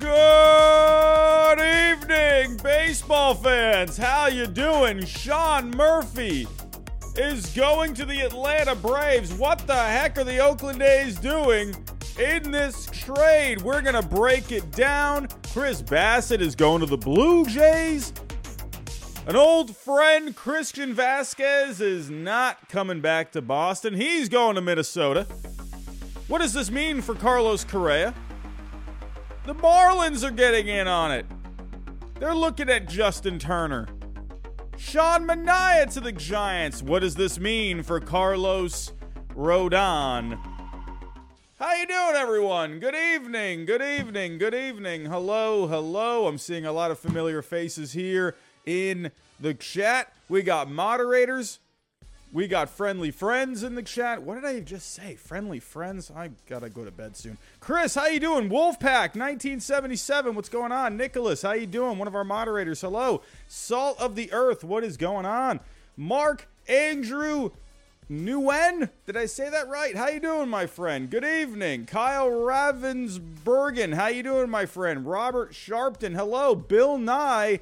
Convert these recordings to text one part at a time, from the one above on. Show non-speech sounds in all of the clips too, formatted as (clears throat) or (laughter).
Good evening, baseball fans. How you doing? Sean Murphy is going to the Atlanta Braves. What the heck are the Oakland A's doing in this trade? We're going to break it down. Chris Bassitt is going to the Blue Jays. An old friend, Christian Vazquez, is not coming back to Boston. He's going to Minnesota. What does this mean for Carlos Correa? The Marlins are getting in on it. They're looking at Justin Turner. Sean Manaea to the Giants. What does this mean for Carlos Rodon? How you doing, everyone? Good evening. Good evening. Good evening. Hello. Hello. I'm seeing a lot of familiar faces here in the chat. We got moderators. We got friendly friends in the chat. What did I just say? Friendly friends? I gotta go to bed soon. Chris, how you doing? Wolfpack 1977. What's going on? Nicholas, how you doing? One of our moderators. Hello. Salt of the Earth. What is going on? Mark Andrew Nguyen. Did I say that right? How you doing, my friend? Good evening. Kyle Ravensbergen. How you doing, my friend? Robert Sharpton. Hello. Bill Nye,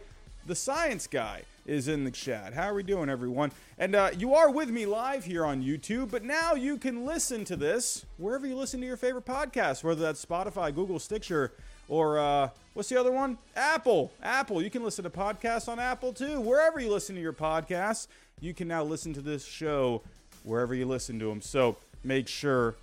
the science guy is in the chat. How are we doing, everyone? And uh, you are with me live here on YouTube, but now you can listen to this wherever you listen to your favorite podcast, whether that's Spotify, Google, Stitcher, or uh, what's the other one? Apple. Apple. You can listen to podcasts on Apple too. Wherever you listen to your podcasts, you can now listen to this show wherever you listen to them. So make sure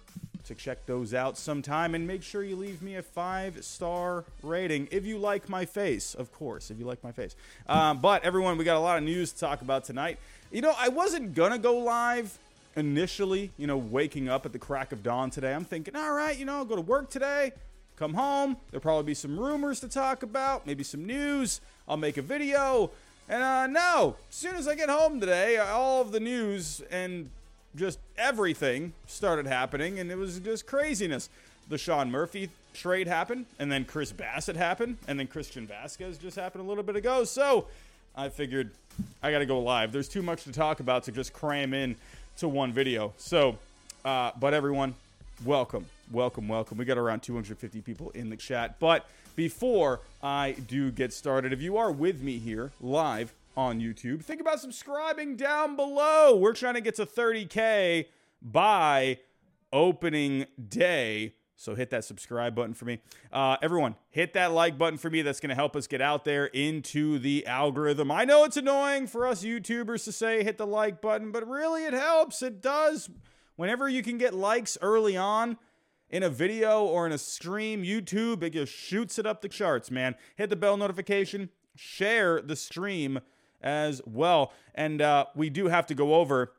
to check those out sometime and make sure you leave me a five star rating if you like my face, of course, if you like my face. Um, but everyone, we got a lot of news to talk about tonight. You know, I wasn't gonna go live initially, you know, waking up at the crack of dawn today. I'm thinking, all right, you know, I'll go to work today, come home, there'll probably be some rumors to talk about, maybe some news, I'll make a video. And uh, no, as soon as I get home today, all of the news and just everything started happening, and it was just craziness. The Sean Murphy trade happened, and then Chris Bassitt happened, and then Christian Vazquez just happened a little bit ago. So I figured I got to go live. There's too much to talk about to just cram in to one video. So, uh, but everyone, welcome, welcome, welcome. We got around 250 people in the chat. But before I do get started, if you are with me here live on YouTube. Think about subscribing down below. We're trying to get to 30K by opening day. So hit that subscribe button for me. Uh, everyone, hit that like button for me. That's going to help us get out there into the algorithm. I know it's annoying for us YouTubers to say hit the like button, but really it helps. It does. Whenever you can get likes early on, in a video or in a stream, YouTube, it just shoots it up the charts, man. Hit the bell notification, share the stream as well. And uh, we do have to go over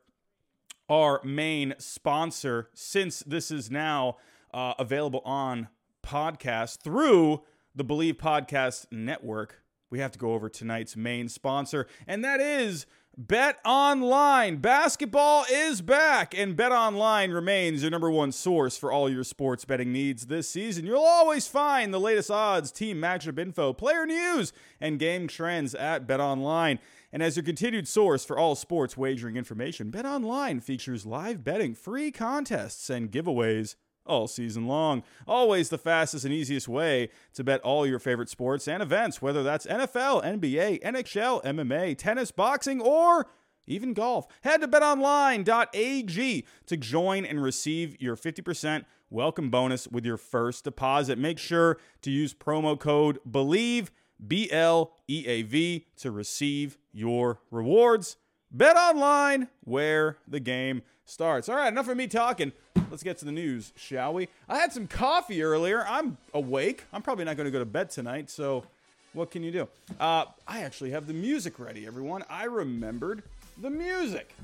our main sponsor since this is now uh, available on podcast through the Bleav Podcast Network. We have to go over tonight's main sponsor, and that is Bet Online. Basketball is back, and Bet Online remains your number one source for all your sports betting needs this season. You'll always find the latest odds, team matchup info, player news, and game trends at Bet Online. And as your continued source for all sports wagering information, Bet Online features live betting, free contests, and giveaways all season long. Always the fastest and easiest way to bet all your favorite sports and events, whether that's NFL, NBA, NHL, MMA, tennis, boxing, or even golf. Head to betonline.ag to join and receive your 50% welcome bonus with your first deposit. Make sure to use promo code BLEAV, B L E A V, to receive your rewards. Bet online where the game starts. All right, enough of me talking. Let's get to the news, shall we? I had some coffee earlier. I'm awake. I'm probably not going to go to bed tonight, so what can you do? Uh, I actually have the music ready, everyone. I remembered the music.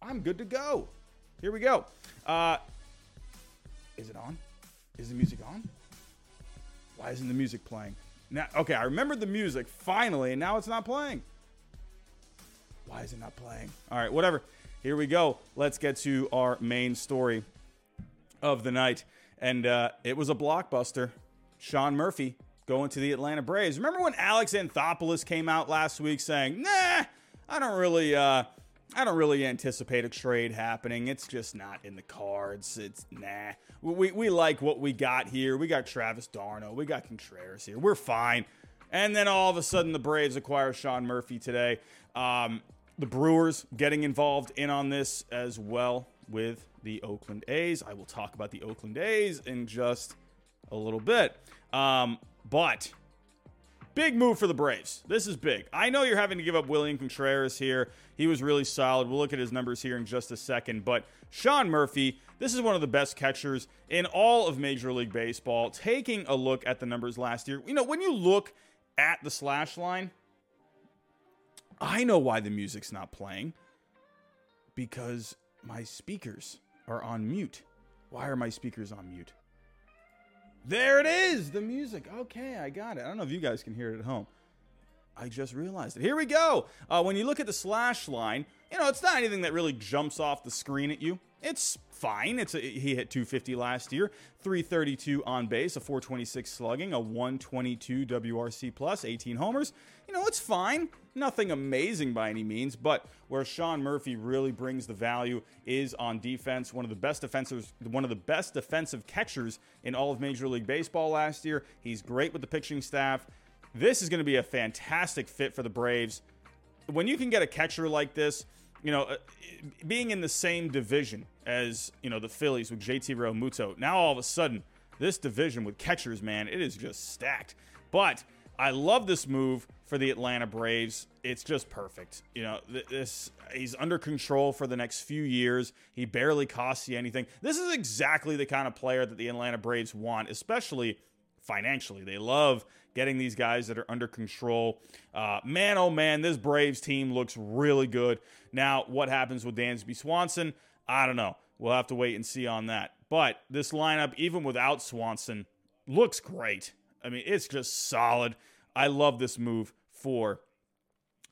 I'm good to go. Here we go. Uh, is it on? Is the music on? Why isn't the music playing? Now, okay, I remembered the music finally, and now it's not playing. Why is it not playing? All right, whatever. Here we go. Let's get to our main story of the night. And uh, it was a blockbuster. Sean Murphy going to the Atlanta Braves. Remember when Alex Anthopoulos came out last week saying, nah, I don't really uh, I don't really anticipate a trade happening. It's just not in the cards. It's nah. We, we like what we got here. We got Travis d'Arnaud. We got Contreras here. We're fine. And then all of a sudden, the Braves acquire Sean Murphy today. Um, the Brewers getting involved in on this as well with the Oakland A's. I will talk about the Oakland A's in just a little bit. Um, but big move for the Braves. This is big. I know you're having to give up William Contreras here. He was really solid. We'll look at his numbers here in just a second. But Sean Murphy, this is one of the best catchers in all of Major League Baseball. Taking a look at the numbers last year, you know, when you look at the slash line, I know why the music's not playing. Because my speakers are on mute. Why are my speakers on mute? There it is, the music. Okay, I got it. I don't know if you guys can hear it at home. I just realized it. Here we go. Uh, when you look at the slash line, you know, it's not anything that really jumps off the screen at you. It's fine. It's a, he hit 250 last year, 332 on base, a 426 slugging, a 122 WRC plus, 18 homers. You know, it's fine. Nothing amazing by any means, but where Sean Murphy really brings the value is on defense. One of the best defensive, one of the best defensive catchers in all of Major League Baseball last year. He's great with the pitching staff. This is going to be a fantastic fit for the Braves. When you can get a catcher like this, you know, uh, being in the same division as, you know, the Phillies with JT Realmuto, now all of a sudden, this division with catchers, man, it is just stacked. But I love this move for the Atlanta Braves. It's just perfect. You know, this he's under control for the next few years. He barely costs you anything. This is exactly the kind of player that the Atlanta Braves want, especially financially. They love getting these guys that are under control. Uh, man, oh man, this Braves team looks really good. Now, what happens with Dansby Swanson? I don't know. We'll have to wait and see on that. But this lineup, even without Swanson, looks great. I mean, it's just solid. I love this move for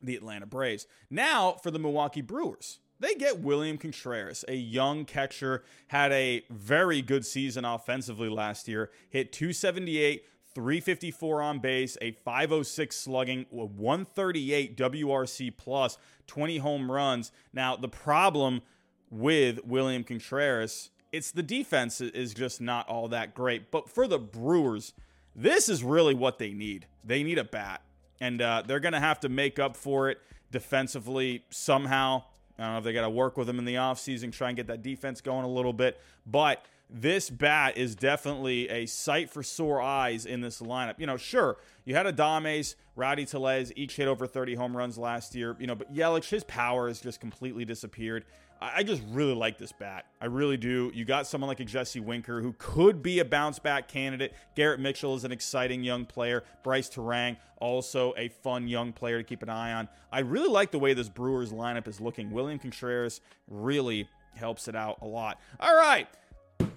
the Atlanta Braves. Now, for the Milwaukee Brewers they get William Contreras, a young catcher, had a very good season offensively last year, hit 278, 354 on base, a 506 slugging, 138 WRC plus, 20 home runs. Now, the problem with William Contreras, it's the defense is just not all that great. But for the Brewers, this is really what they need. They need a bat, and uh, they're going to have to make up for it defensively somehow. I don't know if they got to work with him in the offseason, try and get that defense going a little bit. But this bat is definitely a sight for sore eyes in this lineup. You know, sure, you had Adames, Rowdy Tellez, each hit over 30 home runs last year. You know, but Yelich, his power has just completely disappeared. I just really like this bat. I really do. You got someone like a Jesse Winker who could be a bounce back candidate. Garrett Mitchell is an exciting young player. Brice Turang, also a fun young player to keep an eye on. I really like the way this Brewers lineup is looking. William Contreras really helps it out a lot. All right.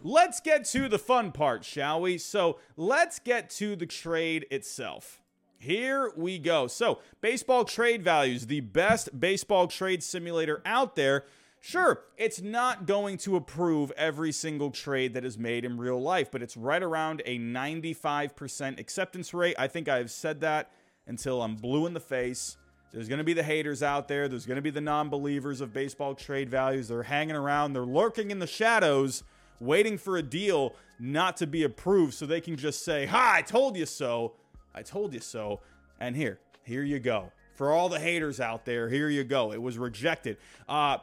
Let's get to the fun part, shall we? So let's get to the trade itself. Here we go. So, baseball trade values, the best baseball trade simulator out there. Sure, it's not going to approve every single trade that is made in real life, but it's right around a 95% acceptance rate. I think I've said that until I'm blue in the face. There's going to be the haters out there. There's going to be the non believers of baseball trade values. They're hanging around, they're lurking in the shadows, waiting for a deal not to be approved so they can just say, Ha, I told you so. I told you so. And here, here you go. For all the haters out there, here you go. It was rejected. Uh,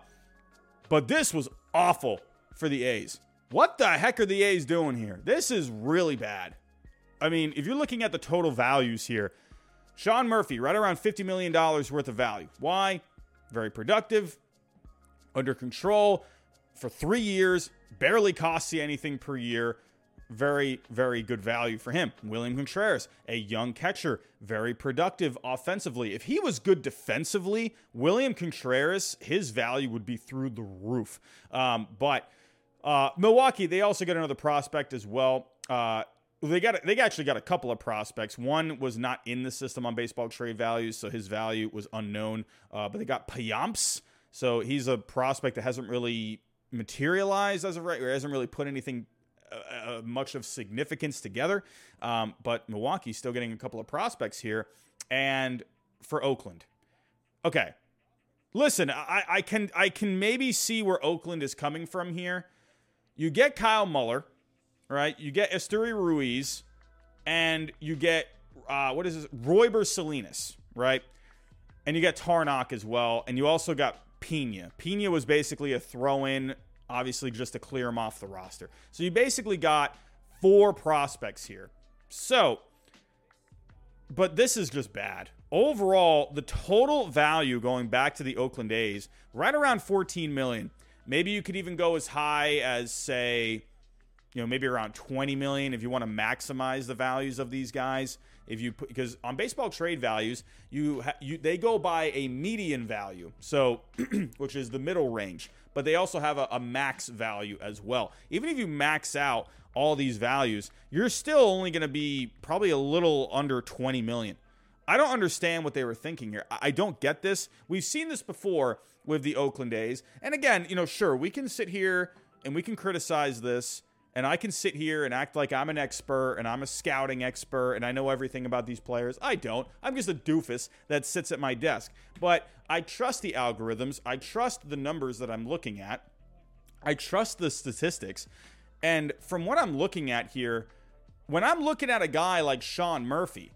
but this was awful for the A's. What the heck are the A's doing here? This is really bad. I mean, if you're looking at the total values here, Sean Murphy, right around $50 million worth of value. Why? Very productive, under control for three years, barely costs you anything per year very, very good value for him. William Contreras, a young catcher, very productive offensively. If he was good defensively, William Contreras, his value would be through the roof. Um, but uh, Milwaukee, they also got another prospect as well. Uh, they got they actually got a couple of prospects. One was not in the system on baseball trade values, so his value was unknown. Uh, but they got Payamps, so he's a prospect that hasn't really materialized as of right, or hasn't really put anything uh, uh, much of significance together. Um, but Milwaukee's still getting a couple of prospects here. And for Oakland, okay, listen, I, I can I can maybe see where Oakland is coming from here. You get Kyle Muller, right? You get Esteury Ruiz, and you get uh, what is this? Royber Salinas, right? And you get Tarnok as well, and you also got Pena. Pena was basically a throw-in, obviously just to clear him off the roster. So you basically got four prospects here. So, but this is just bad. Overall, the total value going back to the Oakland A's, right around 14 million. Maybe you could even go as high as say, you know, maybe around 20 million if you want to maximize the values of these guys. If you because on baseball trade values, you ha, you they go by a median value, so (clears throat) which is the middle range, but they also have a, a max value as well. Even if you max out all these values, you're still only going to be probably a little under 20 million. I don't understand what they were thinking here. I don't get this. We've seen this before with the Oakland A's. And again, you know, sure, we can sit here and we can criticize this and I can sit here and act like I'm an expert and I'm a scouting expert and I know everything about these players. I don't. I'm just a doofus that sits at my desk. But I trust the algorithms. I trust the numbers that I'm looking at. I trust the statistics. And from what I'm looking at here, when I'm looking at a guy like Sean Murphy,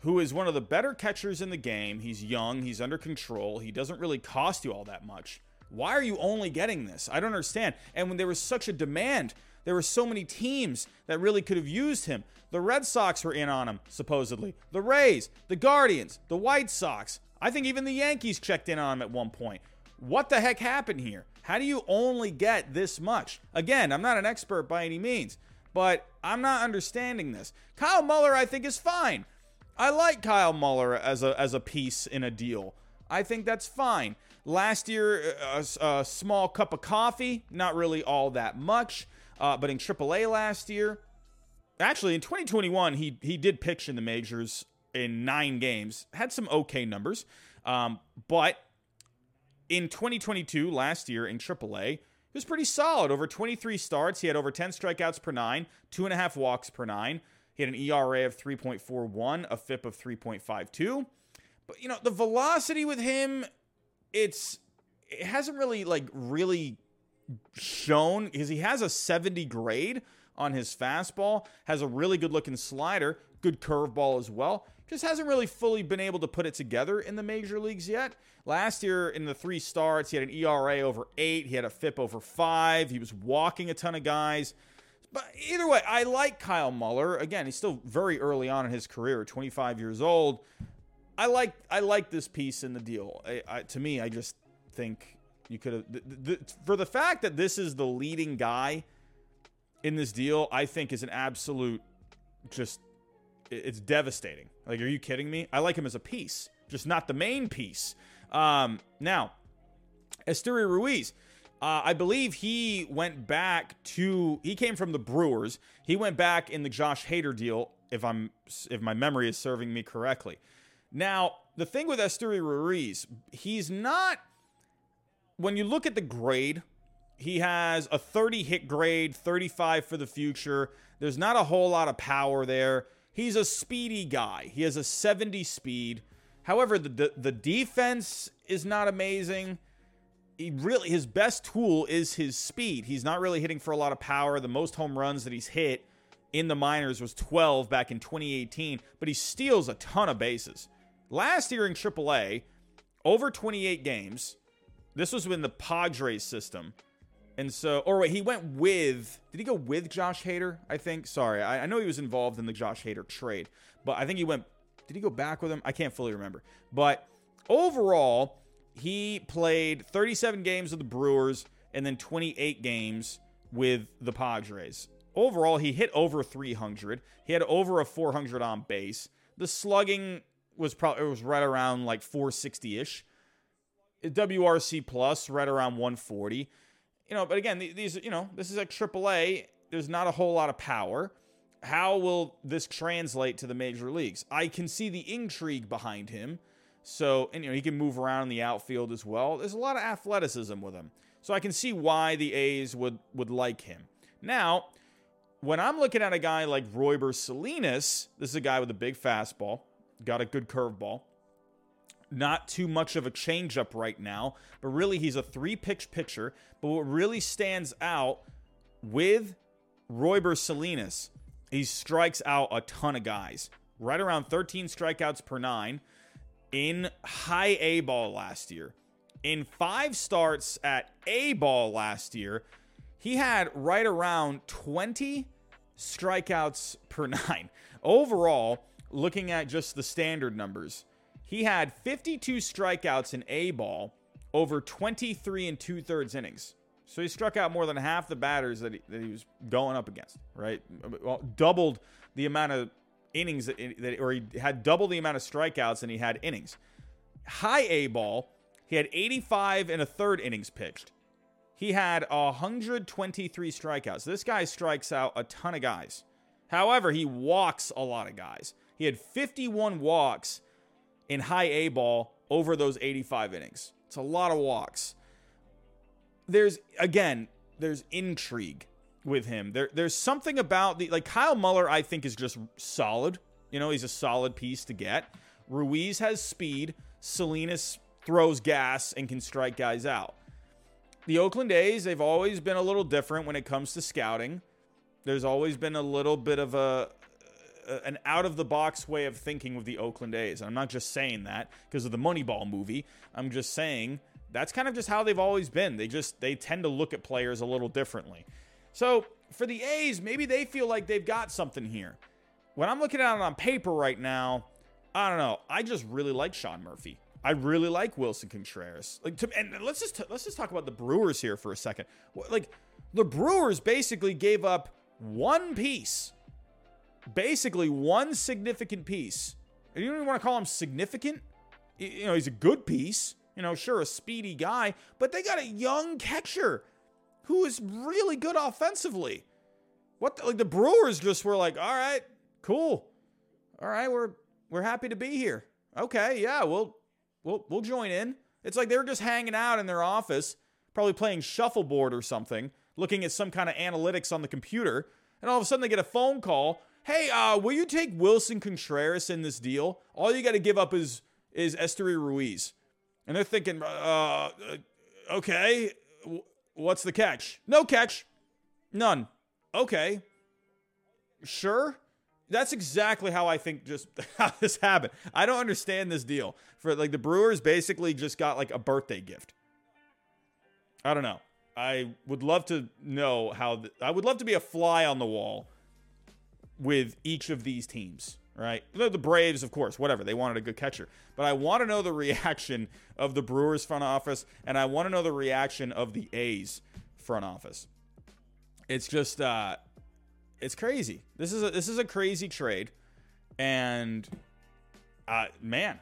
who is one of the better catchers in the game, he's young, he's under control, he doesn't really cost you all that much. Why are you only getting this? I don't understand. And when there was such a demand, there were so many teams that really could have used him. The Red Sox were in on him, supposedly. The Rays, the Guardians, the White Sox. I think even the Yankees checked in on him at one point. What the heck happened here? How do you only get this much? Again, I'm not an expert by any means, but I'm not understanding this. Kyle Muller, I think, is fine. I like Kyle Muller as a as a piece in a deal. I think that's fine. Last year, a, a small cup of coffee, not really all that much. Uh, but in AAA last year, actually in 2021, he he did pitch in the majors in nine games, had some okay numbers. Um, but in 2022, last year in AAA, he was pretty solid. Over 23 starts, he had over 10 strikeouts per nine, two and a half walks per nine. He had an ERA of 3.41, a FIP of 3.52. But you know, the velocity with him, it's it hasn't really like really shown because he has a 70 grade on his fastball, has a really good looking slider, good curveball as well. Just hasn't really fully been able to put it together in the major leagues yet. Last year in the three starts, he had an ERA over eight, he had a FIP over five, he was walking a ton of guys. But either way, I like Kyle Muller. Again, he's still very early on in his career, 25 years old. I like I like this piece in the deal. I, I, to me, I just think you could have the, the, for the fact that this is the leading guy in this deal. I think is an absolute just it's devastating. Like, are you kidding me? I like him as a piece, just not the main piece. Um, now, Esteury Ruiz. Uh, I believe he went back to he came from the Brewers. He went back in the Josh Hader deal, if I'm if my memory is serving me correctly. Now, the thing with Esteury Ruiz, he's not when you look at the grade, he has a 30 hit grade, 35 for the future. There's not a whole lot of power there. He's a speedy guy. He has a 70 speed. However, the the, the defense is not amazing. He really his best tool is his speed. He's not really hitting for a lot of power. The most home runs that he's hit in the minors was 12 back in 2018, but he steals a ton of bases. Last year in AAA, over 28 games, this was when the Padres system. And so, or wait, he went with, did he go with Josh Hader? I think. Sorry. I, I know he was involved in the Josh Hader trade, but I think he went, did he go back with him? I can't fully remember. But overall, he played 37 games with the Brewers and then 28 games with the Padres. Overall, he hit over 300. He had over a 400 on base. The slugging was probably it was right around like 460 ish. WRC plus right around 140. You know, but again, these you know, this is like AAA. There's not a whole lot of power. How will this translate to the major leagues? I can see the intrigue behind him. So, and you know, he can move around in the outfield as well. There's a lot of athleticism with him. So I can see why the A's would would like him. Now, when I'm looking at a guy like Royber Salinas, this is a guy with a big fastball, got a good curveball. Not too much of a changeup right now, but really he's a three pitch pitcher. But what really stands out with Royber Salinas, he strikes out a ton of guys, right around 13 strikeouts per nine in high A ball last year. In five starts at A ball last year, he had right around 20 strikeouts per (laughs) nine. Overall, looking at just the standard numbers, he had 52 strikeouts in A ball over 23 and two thirds innings. So he struck out more than half the batters that he, that he was going up against, right? Well, doubled the amount of innings that, that, or he had double the amount of strikeouts than he had innings. High A ball, he had 85 and a third innings pitched. He had 123 strikeouts. This guy strikes out a ton of guys. However, he walks a lot of guys. He had 51 walks in high A ball over those 85 innings. It's a lot of walks. There's again, there's intrigue with him. There there's something about the like Kyle Muller I think is just solid. You know, he's a solid piece to get. Ruiz has speed. Salinas throws gas and can strike guys out. The Oakland A's, they've always been a little different when it comes to scouting. There's always been a little bit of a an out of the box way of thinking with the Oakland A's. I'm not just saying that because of the Moneyball movie. I'm just saying that's kind of just how they've always been. They just they tend to look at players a little differently. So, for the A's, maybe they feel like they've got something here. When I'm looking at it on paper right now, I don't know. I just really like Sean Murphy. I really like Wilson Contreras. Like, to, and let's just let's just talk about the Brewers here for a second. Like, the Brewers basically gave up one piece basically one significant piece. You don't even want to call him significant. You know, he's a good piece. You know, sure, a speedy guy, but they got a young catcher who is really good offensively. What the, like the Brewers just were like, all right, cool, all right, we're we're happy to be here. Okay, yeah, we'll we'll we'll join in. It's like they were just hanging out in their office, probably playing shuffleboard or something, looking at some kind of analytics on the computer, and all of a sudden they get a phone call hey, uh, will you take Wilson Contreras in this deal? All you got to give up is is Esteury Ruiz. And they're thinking, uh, uh okay, what's the catch? No catch. None. Okay. Sure. That's exactly how I think just (laughs) how this happened. I don't understand this deal. For like the Brewers basically just got like a birthday gift. I don't know. I would love to know how the, I would love to be a fly on the wall with each of these teams, right? The Braves, of course, whatever. They wanted a good catcher. But I want to know the (laughs) reaction of the Brewers front office, and I want to know the reaction of the A's front office. It's just, uh, it's crazy. This is a, this is a crazy trade, and uh, man,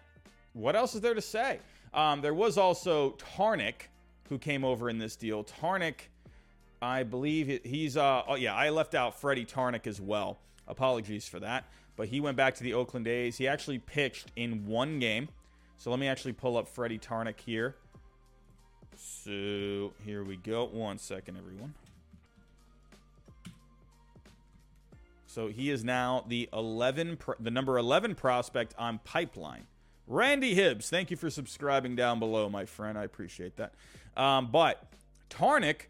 what else is there to say? Um, there was also Tarnick who came over in this deal. Tarnick, I believe he's. Uh, oh yeah, I left out Freddie Tarnick as well. Apologies for that. But he went back to the Oakland A's. He actually pitched in one game. So let me actually pull up Freddie Tarnick here. So here we go. One second, everyone. So he is now the 11, the number 11 prospect on Pipeline. Randy Hibbs, thank you for subscribing down below, my friend. I appreciate that. Um, but Tarnick,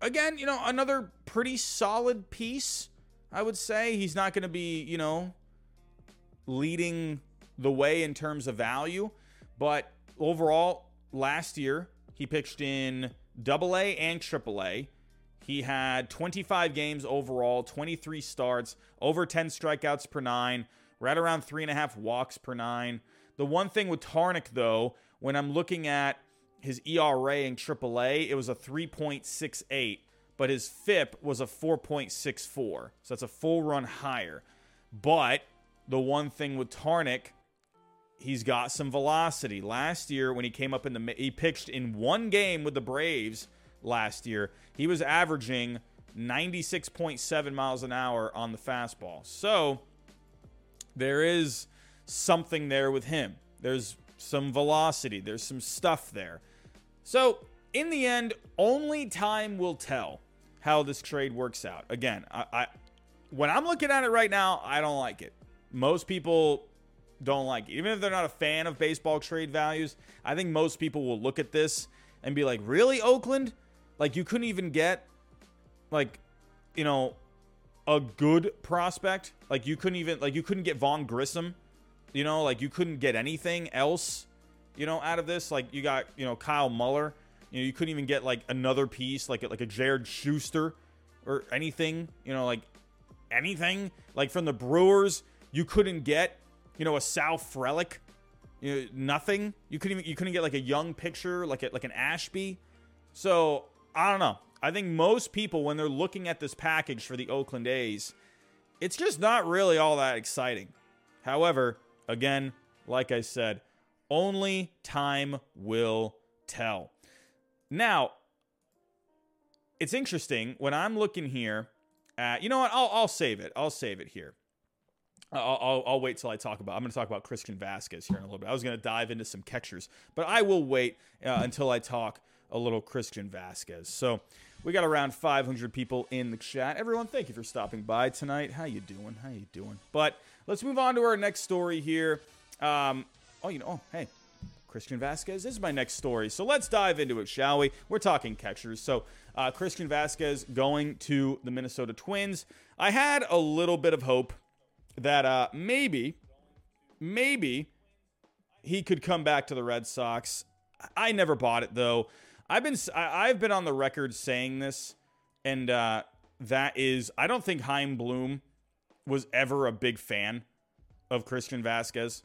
again, you know, another pretty solid piece. I would say he's not going to be, you know, leading the way in terms of value, but overall, last year he pitched in Double A and Triple A. He had 25 games overall, 23 starts, over 10 strikeouts per nine, right around three and a half walks per nine. The one thing with Tarnick, though, when I'm looking at his ERA in AAA, it was a 3.68 but his FIP was a 4.64. So that's a full run higher. But the one thing with Tarnick, he's got some velocity. Last year, when he came up in the, he pitched in one game with the Braves last year. He was averaging 96.7 miles an hour on the fastball. So there is something there with him. There's some velocity, there's some stuff there. So in the end, only time will tell how this trade works out. Again, I, I when I'm looking at it right now, I don't like it. Most people don't like it. Even if they're not a fan of baseball trade values, I think most people will look at this and be like, "Really, Oakland? Like you couldn't even get like, you know, a good prospect? Like you couldn't even like you couldn't get Vaughn Grissom, you know, like you couldn't get anything else, you know, out of this. Like you got, you know, Kyle Muller. You know, you couldn't even get like another piece, like like a Jared Schuster or anything, you know, like anything. Like from the Brewers, you couldn't get, you know, a Sal Frelick. You know, nothing. You couldn't even you couldn't get like a young picture, like a, like an Ashby. So I don't know. I think most people, when they're looking at this package for the Oakland A's, it's just not really all that exciting. However, again, like I said, only time will tell. Now, it's interesting when I'm looking here at, you know what? I'll, I'll save it. I'll save it here. I'll, I'll, I'll, wait till I talk about. I'm going to talk about Christian Vazquez here in a little bit. I was going to dive into some catchers, but I will wait uh, until I talk a little Christian Vazquez. So we got around 500 people in the chat. Everyone, thank you for stopping by tonight. How you doing? How you doing? But let's move on to our next story here. Um, oh, you know, oh, hey, Christian Vazquez is my next story. So let's dive into it, shall we? We're talking catchers. So uh, Christian Vazquez going to the Minnesota Twins. I had a little bit of hope that uh, maybe, maybe he could come back to the Red Sox. I never bought it though. I've been I've been on the record saying this, and uh, that is I don't think Chaim Bloom was ever a big fan of Christian Vazquez.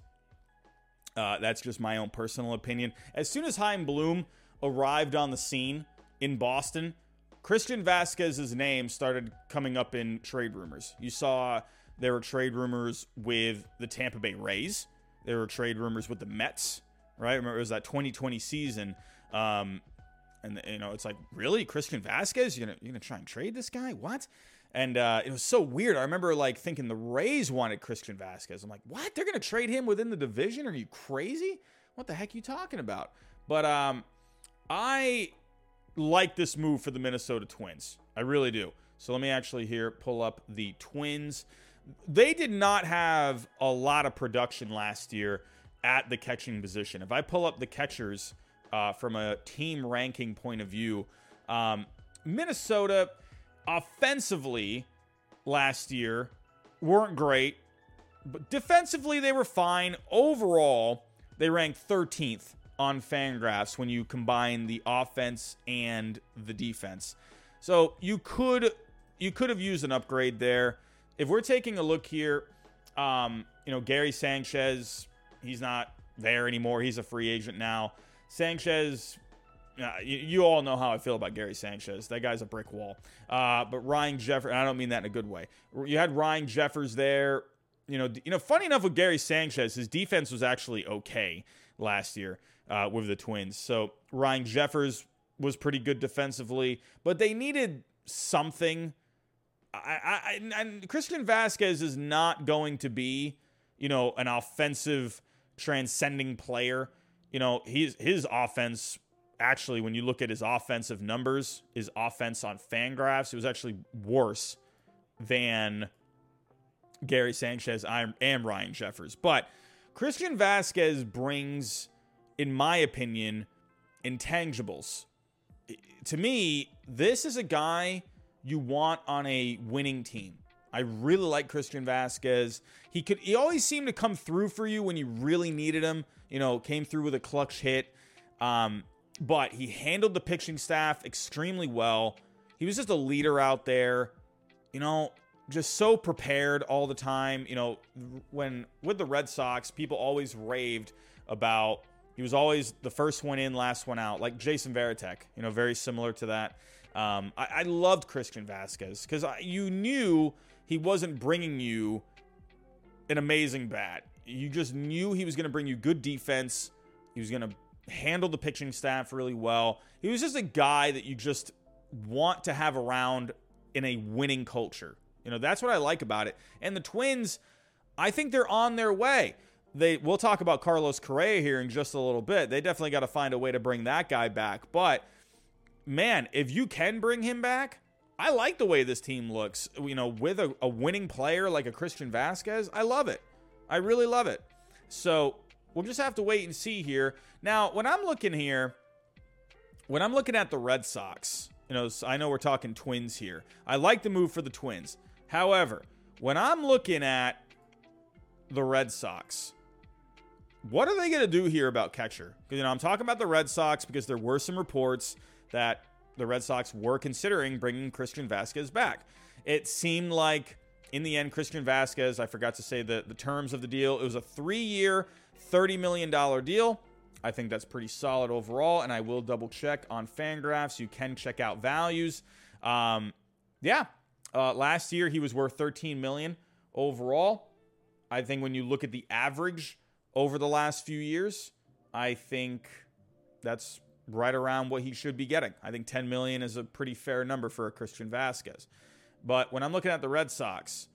Uh, that's just my own personal opinion. As soon as Chaim Bloom arrived on the scene in Boston, Christian Vazquez's name started coming up in trade rumors. You saw there were trade rumors with the Tampa Bay Rays. There were trade rumors with the Mets. Right? Remember it was that 2020 season. Um, and you know, it's like, really, Christian Vazquez? You're gonna you're gonna try and trade this guy? What? And uh, it was so weird. I remember like thinking the Rays wanted Christian Vazquez. I'm like, what? They're gonna trade him within the division? Are you crazy? What the heck are you talking about? But um, I like this move for the Minnesota Twins. I really do. So let me actually here pull up the Twins. They did not have a lot of production last year at the catching position. If I pull up the catchers uh, from a team ranking point of view. Um, Minnesota offensively last year weren't great, but defensively they were fine. Overall, they ranked 13th on Fangraphs when you combine the offense and the defense. So you could you could have used an upgrade there. If we're taking a look here, um, you know Gary Sanchez, he's not there anymore. He's a free agent now. Sanchez, you, you, all know how I feel about Gary Sanchez. That guy's a brick wall. Uh, but Ryan Jeffers, I don't mean that in a good way. You had Ryan Jeffers there. You know, you know. Funny enough, with Gary Sanchez, his defense was actually okay last year uh, with the Twins. So Ryan Jeffers was pretty good defensively, but they needed something. I, I, and Christian Vazquez is not going to be, you know, an offensive transcending player you know, he's his offense actually when you look at his offensive numbers, his offense on Fangraphs, it was actually worse than Gary Sanchez and Ryan Jeffers. But Christian Vazquez brings, in my opinion, intangibles. To me, this is a guy you want on a winning team. I really like Christian Vazquez. He could he always seemed to come through for you when you really needed him you know, came through with a clutch hit. Um, but he handled the pitching staff extremely well. He was just a leader out there, you know, just so prepared all the time. You know, when with the Red Sox, people always raved about he was always the first one in, last one out, like Jason Varitek, you know, very similar to that. Um, I, I loved Christian Vazquez because you knew he wasn't bringing you an amazing bat you just knew he was going to bring you good defense. He was going to handle the pitching staff really well. He was just a guy that you just want to have around in a winning culture. You know, that's what I like about it. And the Twins, I think they're on their way. They we'll talk about Carlos Correa here in just a little bit. They definitely got to find a way to bring that guy back. But man, if you can bring him back, I like the way this team looks. You know, with a, a winning player like a Christian Vazquez, I love it. I really love it. So we'll just have to wait and see here. Now, when I'm looking here, when I'm looking at the Red Sox, you know, I know we're talking twins here. I like the move for the twins. However, when I'm looking at the Red Sox, what are they going to do here about catcher? You know, I'm talking about the Red Sox because there were some reports that the Red Sox were considering bringing Christian Vazquez back. It seemed like in the end, Christian Vazquez, I forgot to say the, the terms of the deal. It was a three year, $30 million deal. I think that's pretty solid overall, and I will double check on Fangraphs. You can check out values. Um, yeah, uh, last year he was worth 13 million overall. I think when you look at the average over the last few years, I think that's right around what he should be getting. I think 10 million is a pretty fair number for a Christian Vazquez. But when I'm looking at the Red Sox,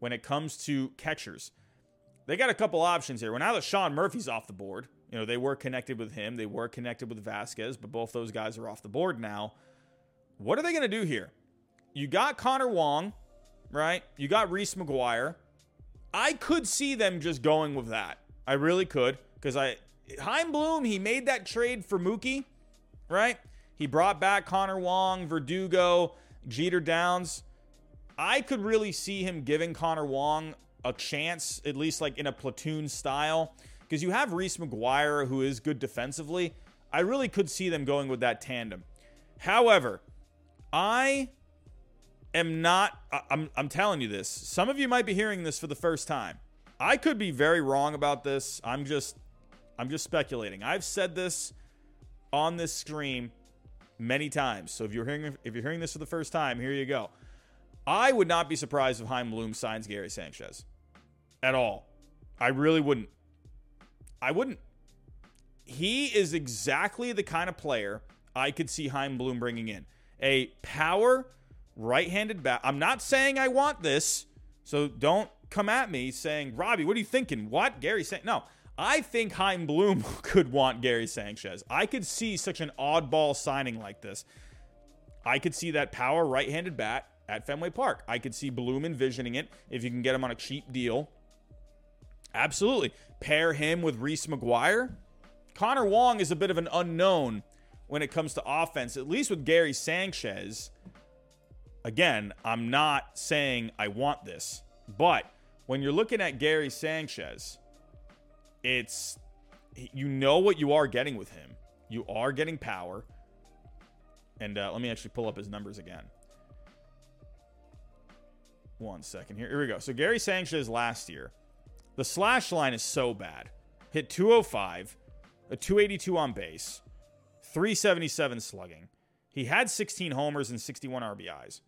when it comes to catchers, they got a couple options here. Well, now that Sean Murphy's off the board, you know, they were connected with him, they were connected with Vazquez, but both those guys are off the board now. What are they going to do here? You got Connor Wong, right? You got Reese McGuire. I could see them just going with that. I really could because I Chaim Bloom he made that trade for Mookie, right? He brought back Connor Wong, Verdugo, Jeter Downs. I could really see him giving Connor Wong a chance, at least like in a platoon style, because you have Reese McGuire who is good defensively. I really could see them going with that tandem. However, I am not I'm I'm telling you this. Some of you might be hearing this for the first time. I could be very wrong about this. I'm just I'm just speculating. I've said this on this stream many times. So if you're hearing if you're hearing this for the first time, here you go. I would not be surprised if Chaim Bloom signs Gary Sanchez at all. I really wouldn't. I wouldn't. He is exactly the kind of player I could see Chaim Bloom bringing in. A power right-handed bat. I'm not saying I want this, so don't come at me saying, Robbie, what are you thinking? What? Gary San No. I think Chaim Bloom (laughs) could want Gary Sanchez. I could see such an oddball signing like this. I could see that power right-handed bat at Fenway Park. I could see Bloom envisioning it if you can get him on a cheap deal. Absolutely. Pair him with Reese McGuire. Connor Wong is a bit of an unknown when it comes to offense, at least with Gary Sanchez. Again, I'm not saying I want this, but when you're looking at Gary Sanchez, it's you know what you are getting with him. You are getting power. And uh, let me actually pull up his numbers again. One second here. Here we go. So Gary Sanchez last year, the slash line is so bad. Hit 205, a 282 on base, 377 slugging. He had 16 homers and 61 RBIs.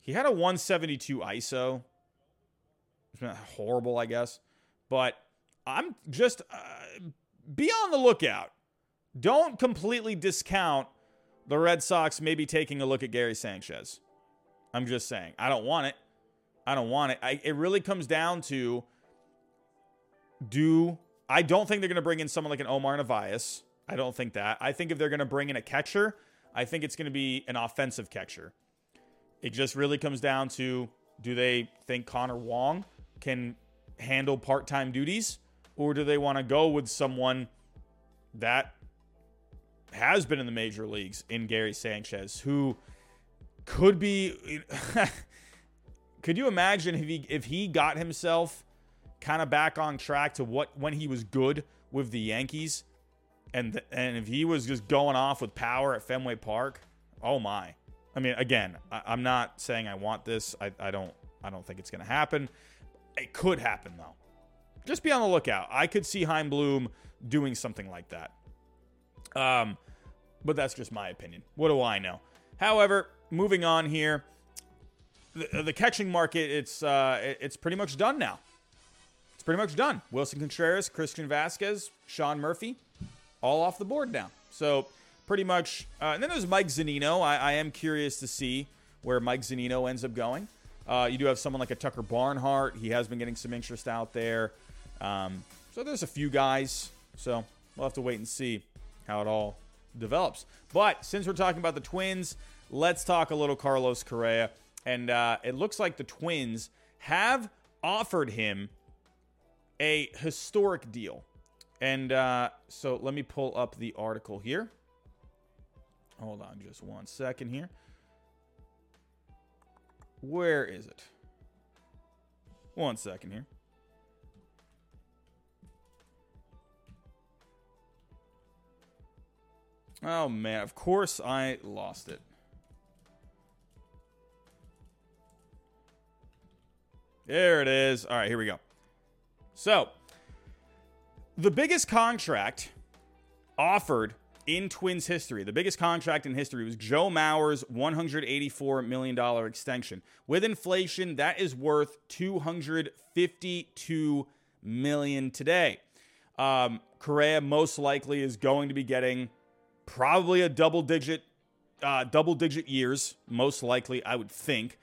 He had a 172 ISO. Horrible, I guess. But I'm just uh, be on the lookout. Don't completely discount the Red Sox maybe taking a look at Gary Sanchez. I'm just saying. I don't want it. I don't want it. I, it really comes down to do I don't think they're going to bring in someone like an Omar Narvaez. I don't think that. I think if they're going to bring in a catcher, I think it's going to be an offensive catcher. It just really comes down to do they think Connor Wong can handle part time duties, or do they want to go with someone that has been in the major leagues in Gary Sanchez, who could be. (laughs) could you imagine if he if he got himself kind of back on track to what when he was good with the Yankees, and and if he was just going off with power at Fenway Park? Oh my! I mean, again, I, am not saying I want this. I, I don't I don't think it's going to happen. It could happen though. Just be on the lookout. I could see Chaim Bloom doing something like that. Um, but that's just my opinion. What do I know? However, moving on here, the, the catching market it's uh, it's pretty much done now. It's pretty much done. Wilson Contreras, Christian Vazquez, Sean Murphy, all off the board now. So pretty much. Uh, and then there's Mike Zunino. I, I, am curious to see where Mike Zunino ends up going. Uh, you do have someone like a Tucker Barnhart. He has been getting some interest out there. Um, so there's a few guys. So we'll have to wait and see how it all develops. But since we're talking about the Twins, let's talk a little Carlos Correa. And uh, it looks like the Twins have offered him a historic deal. And uh, so let me pull up the article here. Hold on just one second here. Where is it? One second here. Oh man, of course I lost it. There it is. All right, here we go. So, the biggest contract offered in Twins history, the biggest contract in history was Joe Mauer's $184 million extension. With inflation, that is worth 252 million today. Um, Correa most likely is going to be getting probably a double digit, uh, double digit years, most likely, I would think.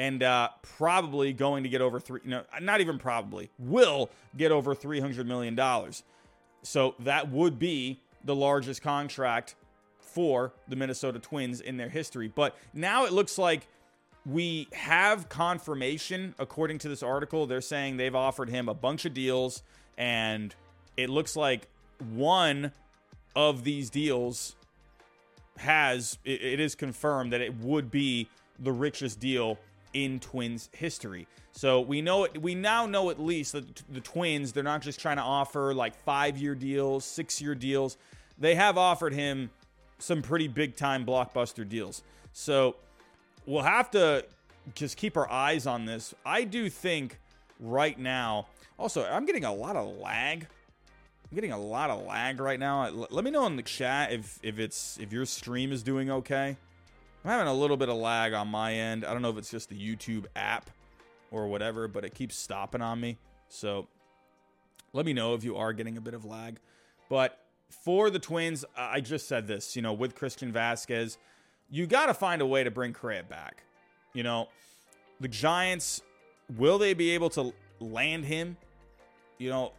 And uh, probably going to get over three, no, not even probably, will get over $300 million. So that would be the largest contract for the Minnesota Twins in their history. But now it looks like we have confirmation, according to this article. They're saying they've offered him a bunch of deals, and it looks like one of these deals has, it is confirmed that it would be the richest deal in Twins history. So we know it, we now know at least that the Twins they're not just trying to offer like 5-year deals, 6-year deals. They have offered him some pretty big time blockbuster deals. So we'll have to just keep our eyes on this. I do think right now also I'm getting a lot of lag. I'm getting a lot of lag right now. Let me know in the chat if if it's if your stream is doing okay. I'm having a little bit of lag on my end. I don't know if it's just the YouTube app or whatever, but it keeps stopping on me. So let me know if you are getting a bit of lag. But for the Twins, I just said this, you know, with Christian Vazquez, you got to find a way to bring Correa back. You know, the Giants, will they be able to land him? You know,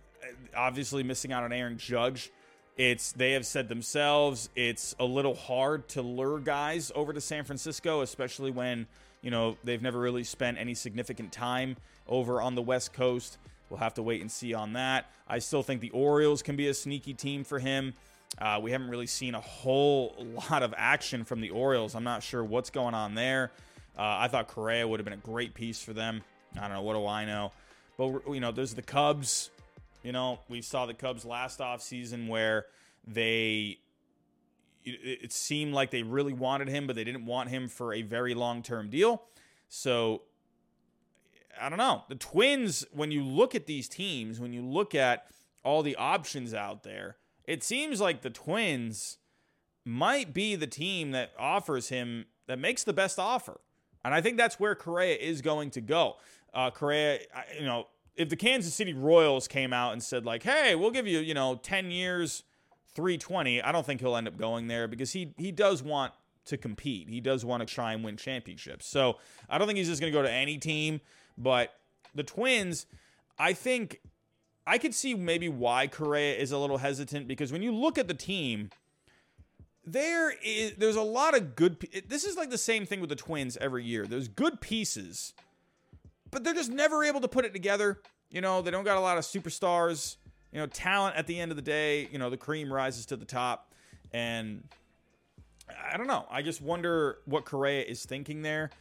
obviously missing out on Aaron Judge. It's they have said themselves it's a little hard to lure guys over to San Francisco, especially when you know they've never really spent any significant time over on the West Coast. We'll have to wait and see on that. I still think the Orioles can be a sneaky team for him. Uh, we haven't really seen a whole (laughs) lot of action from the Orioles. I'm not sure what's going on there. Uh, I thought Correa would have been a great piece for them. I don't know. What do I know? But, you know, there's the Cubs. You know, we saw the Cubs last offseason where they it seemed like they really wanted him, but they didn't want him for a very long term deal. So I don't know. The Twins, when you look at these teams, when you look at all the options out there, it seems like the Twins might be the team that offers him, that makes the best offer. And I think that's where Correa is going to go. Uh, Correa, you know, if the Kansas City Royals came out and said like, "Hey, we'll give you, you know, 10 years, 320," I don't think he'll end up going there because he he does want to compete. He does want to try and win championships. So, I don't think he's just going to go to any team, but the Twins, I think I could see maybe why Correa is a little hesitant because when you look at the team, there is there's a lot of good this is like the same thing with the Twins every year. There's good pieces but they're just never able to put it together. You know, they don't got a lot of superstars. You know, talent at the end of the day, you know, the cream rises to the top. And I don't know. I just wonder what Correa is thinking there.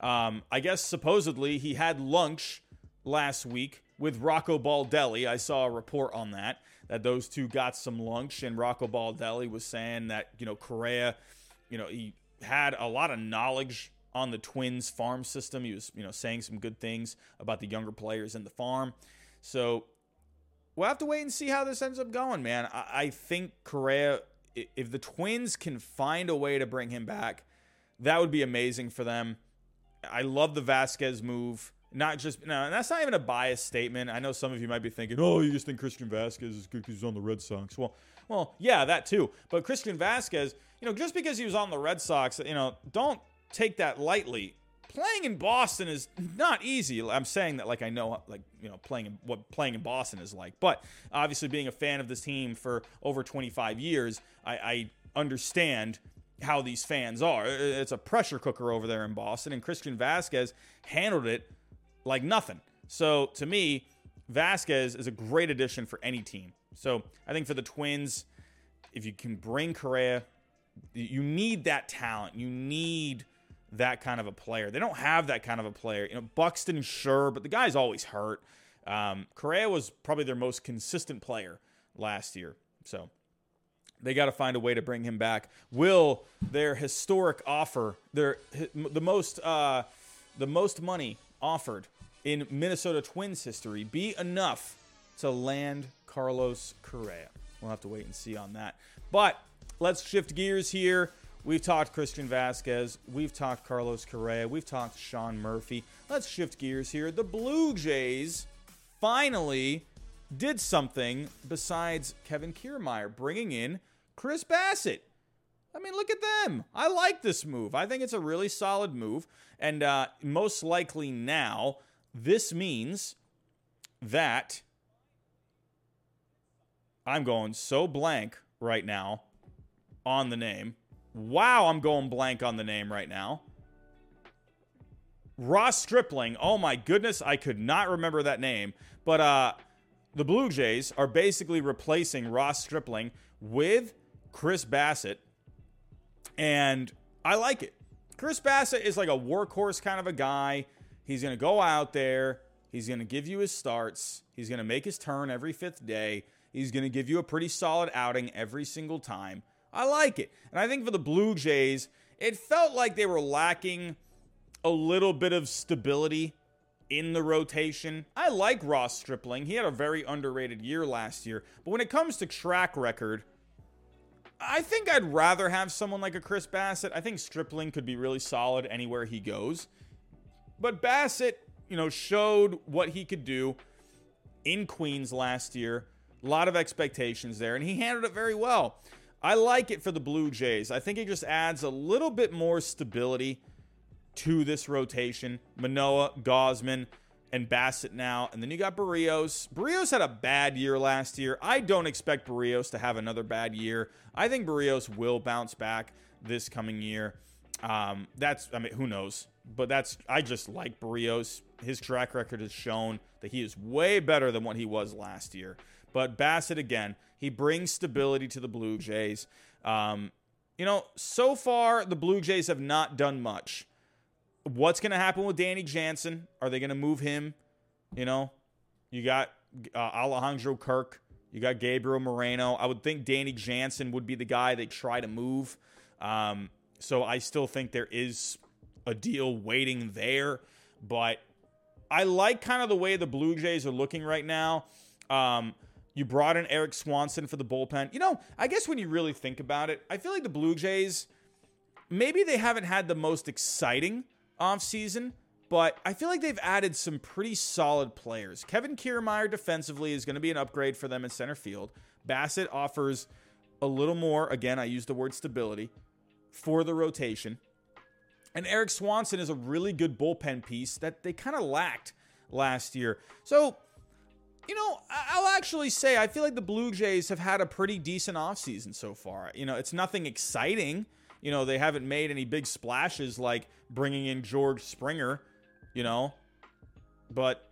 Um, I guess supposedly he had lunch last week with Rocco Baldelli. I saw a report on that, that those two got some lunch, and Rocco Baldelli was saying that, you know, Correa, you know, he had a lot of knowledge on the Twins farm system. He was, you know, saying some good things about the younger players in the farm. So we'll have to wait and see how this ends up going, man. I, I think Correa, if the Twins can find a way to bring him back, that would be amazing for them. I love the Vazquez move. Not just no, and that's not even a biased statement. I know some of you might be thinking, "Oh, you just think Christian Vazquez is good because he's on the Red Sox." Well, well, yeah, that too. But Christian Vazquez, you know, just because he was on the Red Sox, you know, don't take that lightly. Playing in Boston is not easy. I'm saying that like I know like you know playing in, what playing in Boston is like, but obviously being a fan of this team for over 25 years, I, I understand how these fans are. It's a pressure cooker over there in Boston, and Christian Vazquez handled it like nothing. So to me, Vazquez is a great addition for any team. So I think for the Twins, if you can bring Correa, you need that talent. You need that kind of a player. They don't have that kind of a player. You know, Buxton, sure, but the guy's always hurt. Um, Correa was probably their most consistent player last year. So they got to find a way to bring him back. Will their historic offer, their the most uh, the most money offered in Minnesota Twins history, be enough to land Carlos Correa? We'll have to wait and see on that. But let's shift gears here. We've talked Christian Vazquez. We've talked Carlos Correa. We've talked Sean Murphy. Let's shift gears here. The Blue Jays finally did something besides Kevin Kiermaier, bringing in Chris Bassitt. I mean, look at them. I like this move. I think it's a really solid move. And uh, most likely now, this means that I'm going so blank right now on the name. Wow, I'm going blank on the name right now. Ross Stripling. Oh my goodness, I could not remember that name. But uh the Blue Jays are basically replacing Ross Stripling with Chris Bassitt, And I like it. Chris Bassitt is like a workhorse kind of a guy. He's going to go out there, he's going to give you his starts, he's going to make his turn every 5th day. He's going to give you a pretty solid outing every single time. I like it. And I think for the Blue Jays, it felt like they were lacking a little bit of stability in the rotation. I like Ross Stripling. He had a very underrated year last year. But when it comes to track record, I think I'd rather have someone like a Chris Bassitt. I think Stripling could be really solid anywhere he goes. But Bassitt, you know, showed what he could do in Queens last year. A lot of expectations there, and he handled it very well. I like it for the Blue Jays. I think it just adds a little bit more stability to this rotation. Manoah, Gausman, and Bassitt now. And then you got Berrios. Berrios had a bad year last year. I don't expect Berrios to have another bad year. I think Berrios will bounce back this coming year. Um, that's, I mean, who knows? But that's, I just like Berrios. His track record has shown that he is way better than what he was last year. But Bassitt again, he brings stability to the Blue Jays. Um, you know, so far, the Blue Jays have not done much what's going to happen with Danny Jansen? Are they going to move him? You know, you got uh, Alejandro Kirk, you got Gabriel Moreno. I would think Danny Jansen would be the guy they try to move. Um, so I still think there is a deal waiting there, but I like kind of the way the Blue Jays are looking right now. Um, you brought in Erik Swanson for the bullpen. You know, I guess when you really think about it, I feel like the Blue Jays maybe they haven't had the most exciting offseason, but I feel like they've added some pretty solid players. Kevin Kiermaier defensively is going to be an upgrade for them in center field. Bassitt offers a little more, again, I use the word stability, for the rotation. And Erik Swanson is a really good bullpen piece that they kind of lacked last year. So, you know, I'll actually say I feel like the Blue Jays have had a pretty decent offseason so far. You know, it's nothing exciting you know, they haven't made any big splashes like bringing in George Springer, you know, but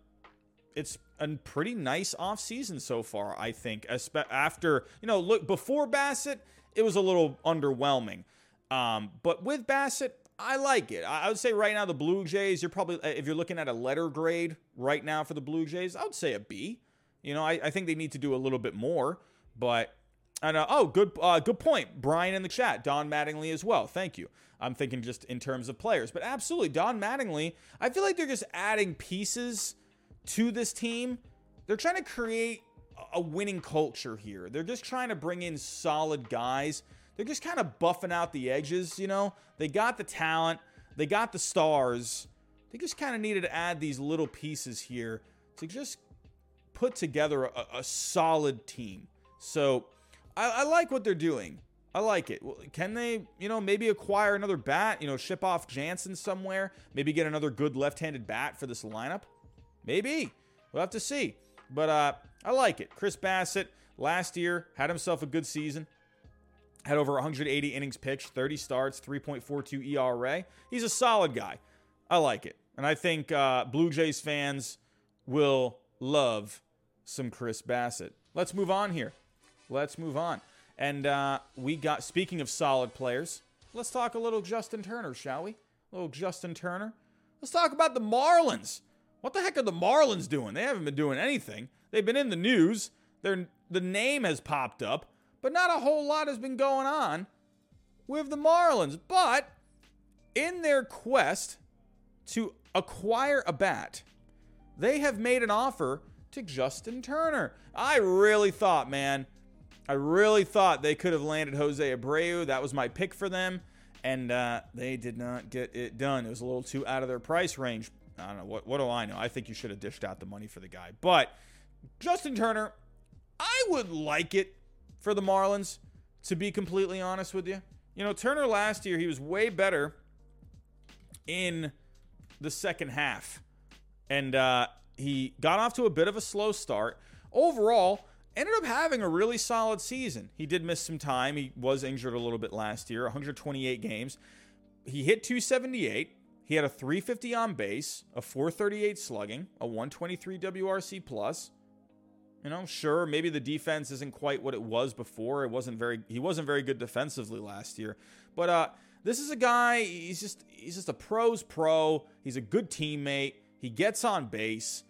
it's a pretty nice offseason so far, I think. After, you know, look, before Bassitt, it was a little underwhelming. Um, but with Bassitt, I like it. I would say right now the Blue Jays, you're probably if you're looking at a letter grade right now for the Blue Jays, I would say a B. You know, I, I think they need to do a little bit more, but and uh, oh, good, uh, good point, Brian in the chat. Don Mattingly as well. Thank you. I'm thinking just in terms of players, but absolutely, Don Mattingly. I feel like they're just adding pieces to this team. They're trying to create a winning culture here. They're just trying to bring in solid guys. They're just kind of buffing out the edges. You know, they got the talent, they got the stars. They just kind of needed to add these little pieces here to just put together a, a solid team. So I, I like what they're doing. I like it. Can they, you know, maybe acquire another bat? You know, ship off Jansen somewhere. Maybe get another good left-handed bat for this lineup. Maybe we'll have to see. But uh, I like it. Chris Bassitt last year had himself a good season. Had over 180 innings pitched, 30 starts, 3.42 ERA. He's a solid guy. I like it, and I think uh, Blue Jays fans will love some Chris Bassitt. Let's move on here. Let's move on. And uh, we got, speaking of solid players, let's talk a little Justin Turner, shall we? A little Justin Turner. Let's talk about the Marlins. What the heck are the Marlins doing? They haven't been doing anything. They've been in the news. Their the name has popped up, but not a whole lot has been going on with the Marlins. But in their quest to acquire a bat, they have made an offer to Justin Turner. I really thought, man, I really thought they could have landed Jose Abreu. That was my pick for them, and uh, they did not get it done. It was a little too out of their price range. I don't know. What, what do I know? I think you should have dished out the money for the guy. But Justin Turner, I would like it for the Marlins, to be completely honest with you. You know, Turner last year, he was way better in the second half. And uh, he got off to a bit of a slow start. Overall, ended up having a really solid season. He did miss some time. He was injured a little bit last year, 128 games. He hit 278. He had a 350 on base, a 438 slugging, a 123 WRC plus. You know, sure, maybe the defense isn't quite what it was before. It wasn't very he wasn't very good defensively last year. But uh this is a guy, he's just he's just a pro's pro. He's a good teammate. He gets on base.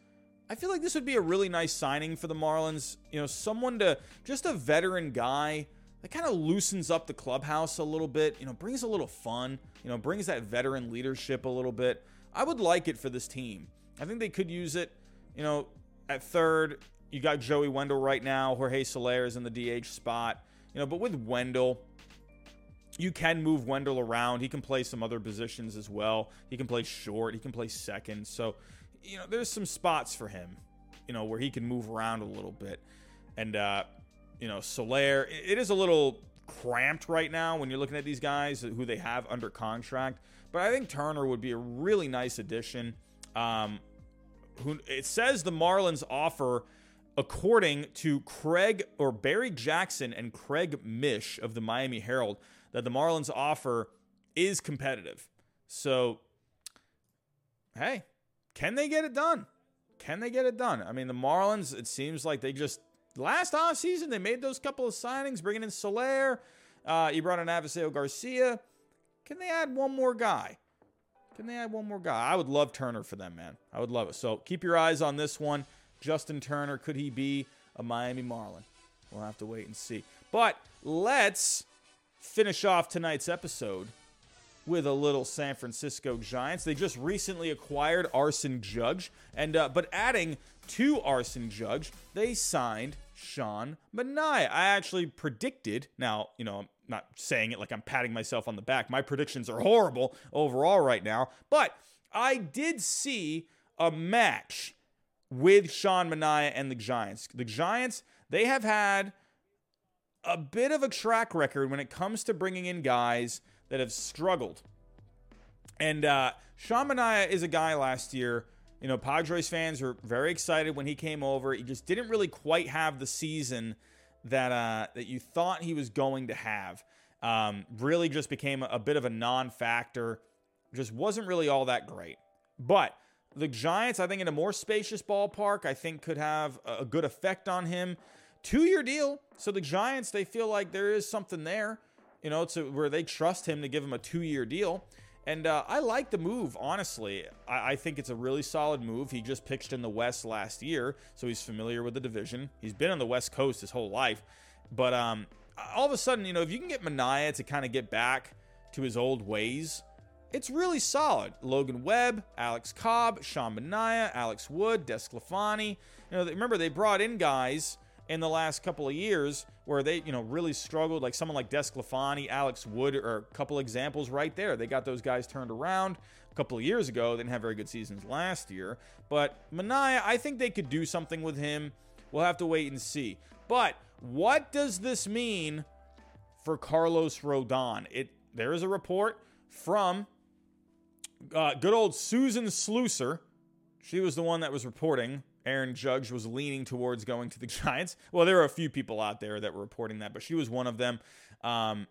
I feel like this would be a really nice signing for the Marlins. You know, someone to just a veteran guy that kind of loosens up the clubhouse a little bit, you know, brings a little fun, you know, brings that veteran leadership a little bit. I would like it for this team. I think they could use it, you know, at third. You got Joey Wendle right now. Jorge Soler is in the DH spot. You know, but with Wendle, you can move Wendle around. He can play some other positions as well. He can play short. He can play second. So you know, there's some spots for him, you know, where he can move around a little bit. And, uh, you know, Soler, it is a little cramped right now when you're looking at these guys who they have under contract. But I think Turner would be a really nice addition. Um, who it says the Marlins offer, according to Craig or Barry Jackson and Craig Mish of the Miami Herald, that the Marlins offer is competitive. So, hey, can they get it done? Can they get it done? I mean, the Marlins, it seems like they just last off season they made those couple of signings, bringing in Soler. Uh, you brought in Avisail Garcia. Can they add one more guy? Can they add one more guy? I would love Turner for them, man. I would love it. So keep your eyes on this one. Justin Turner, could he be a Miami Marlin? We'll have to wait and see. But let's finish off tonight's episode with a little San Francisco Giants. They just recently acquired Aaron Judge, and uh, but adding to Aaron Judge, they signed Sean Manaea. I actually predicted. Now, you know, I'm not saying it like I'm patting myself on the back. My predictions are horrible overall right now, but I did see a match with Sean Manaea and the Giants. The Giants, they have had a bit of a track record when it comes to bringing in guys that have struggled. And uh, Sean Manaea is a guy last year. You know, Padres fans were very excited when he came over. He just didn't really quite have the season that uh, that you thought he was going to have. Um, really, just became a bit of a non-factor. Just wasn't really all that great. But the Giants, I think, in a more spacious ballpark, I think could have a good effect on him. Two-year deal. So the Giants, they feel like there is something there you know, to where they trust him to give him a two year deal. And uh, I like the move, honestly. I, I, think it's a really solid move. He just pitched in the West last year, so he's familiar with the division. He's been on the West Coast his whole life. But um, all of a sudden, you know, if you can get Manaea to kind of get back to his old ways, it's really solid. Logan Webb, Alex Cobb, Sean Manaea, Alex Wood, DeSclafani. You know, remember they brought in guys in the last couple of years where they, you know, really struggled, like someone like DeSclafani, Alex Wood, or a couple examples right there. They got those guys turned around a couple of years ago. They didn't have very good seasons last year. But Manaea, I think they could do something with him. We'll have to wait and see. But what does this mean for Carlos Rodon? It there is a report from uh, good old Susan Slusser. She was the one that was reporting Aaron Judge was leaning towards going to the (laughs) Giants. Well, there are a few people out there that were reporting that, but she was one of them. Um,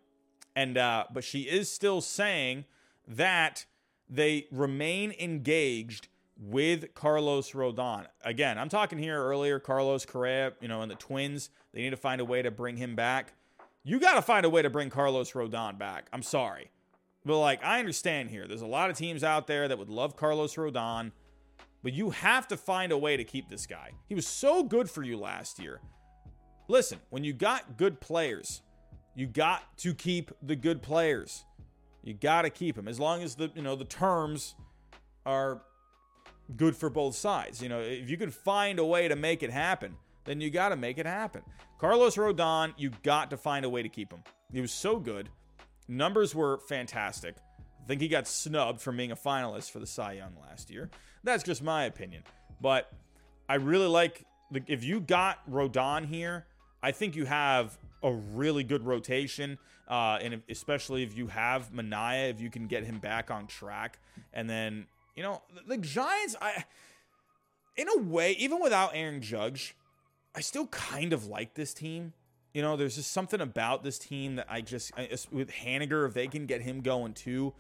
and uh, but she is still saying that they remain engaged with Carlos Rodon. Again, I'm talking here earlier, Carlos Correa, you know, and the Twins, they need to find a way to bring him back. You got to find a way to bring Carlos Rodon back. I'm sorry. But like, I understand here. There's a lot of teams out there that would love Carlos Rodon, but you have to find a way to keep this guy. He was so good for you last year. Listen, when you got good players, you got to keep the good players. You got to keep them as long as the, you know, the terms are good for both sides. You know, if you can find a way to make it happen, then you got to make it happen. Carlos Rodon, you got to find a way to keep him. He was so good. Numbers were fantastic. I think he got snubbed from being a finalist for the Cy Young last year. That's just my opinion. But I really like the, if you got Rodon here, I think you have a really good rotation. Uh, and especially if you have Manaea, if you can get him back on track, and then you know, the Giants, I, in a way, even without Aaron Judge, I still kind of like this team. You know, there's just something about this team that I just, with Haniger, if they can get him going too,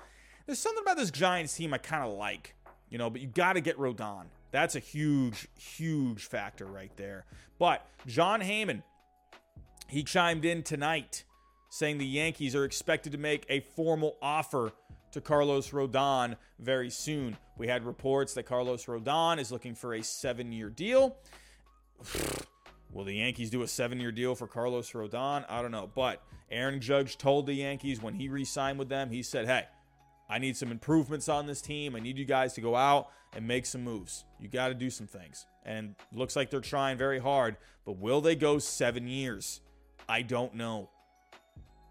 there's something about this Giants team I kind of like. You know, but you got to get Rodon. That's a huge, huge factor right there. But Jon Heyman, he chimed in tonight saying the Yankees are expected to make a formal offer to Carlos Rodon very soon. We had reports that Carlos Rodon is looking for a seven year deal. (sighs) Will the Yankees do a seven year deal for Carlos Rodon? I don't know. But Aaron Judge told the Yankees when he re signed with them, he said, hey, I need some improvements on this team. I need you guys to go out and make some moves. You got to do some things. And looks like they're trying very hard. But will they go seven years? I don't know.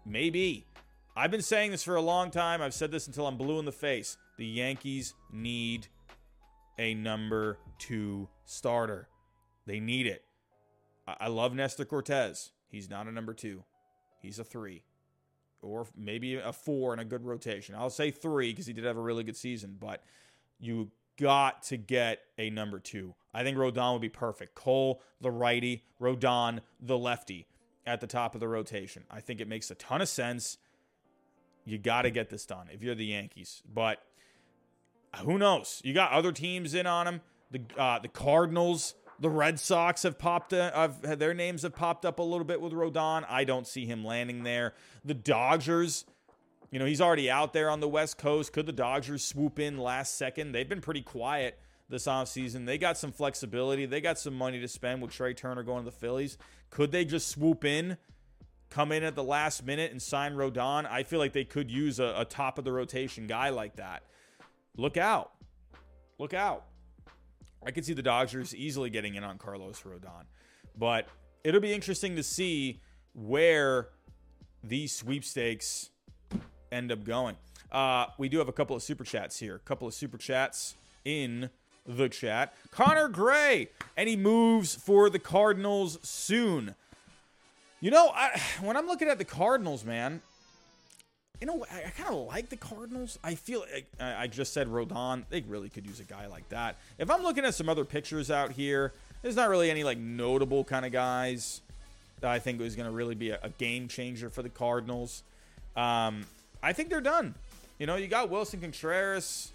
Maybe. I've been saying this for a long time. I've said this until I'm blue in the face. The Yankees need a number two starter. They need it. I love Nestor Cortes. He's not a number two, he's a three. Or maybe a four in a good rotation. I'll say three because he did have a really good season, but you got to get a number two. I think Rodon would be perfect. Cole, the righty, Rodon, the lefty at the top of the rotation. I think it makes a ton of sense. You got to get this done if you're the Yankees. But who knows? You got other teams in on him. The uh, the Cardinals, the Red Sox have popped. Uh, have, their names have popped up a little bit with Rodon. I don't see him landing there. The Dodgers. You know, he's already out there on the West Coast. Could the Dodgers swoop in last second? They've been pretty quiet this offseason. They got some flexibility. They got some money to spend with Trea Turner going to the Phillies. Could they just swoop in come in at the last minute and sign Rodon, I feel like they could use a, a top of the rotation guy like that. Look out. Look out. I could see the Dodgers easily getting in on Carlos Rodon. But it'll be interesting to see where these sweepstakes end up going. Uh, we do have a couple of super chats here. A couple of super chats in the chat. Connor Gray, he moves for the Cardinals soon. You know, I, when I'm looking at the Cardinals, man, you know, I, I kind of like the Cardinals. I feel like I, I just said Rodon. They really could use a guy like that. If I'm looking at some other pictures out here, there's not really any like notable kind of guys that I think was going to really be a, a, game changer for the Cardinals. Um, I think they're done. You know, you got Willson Contreras.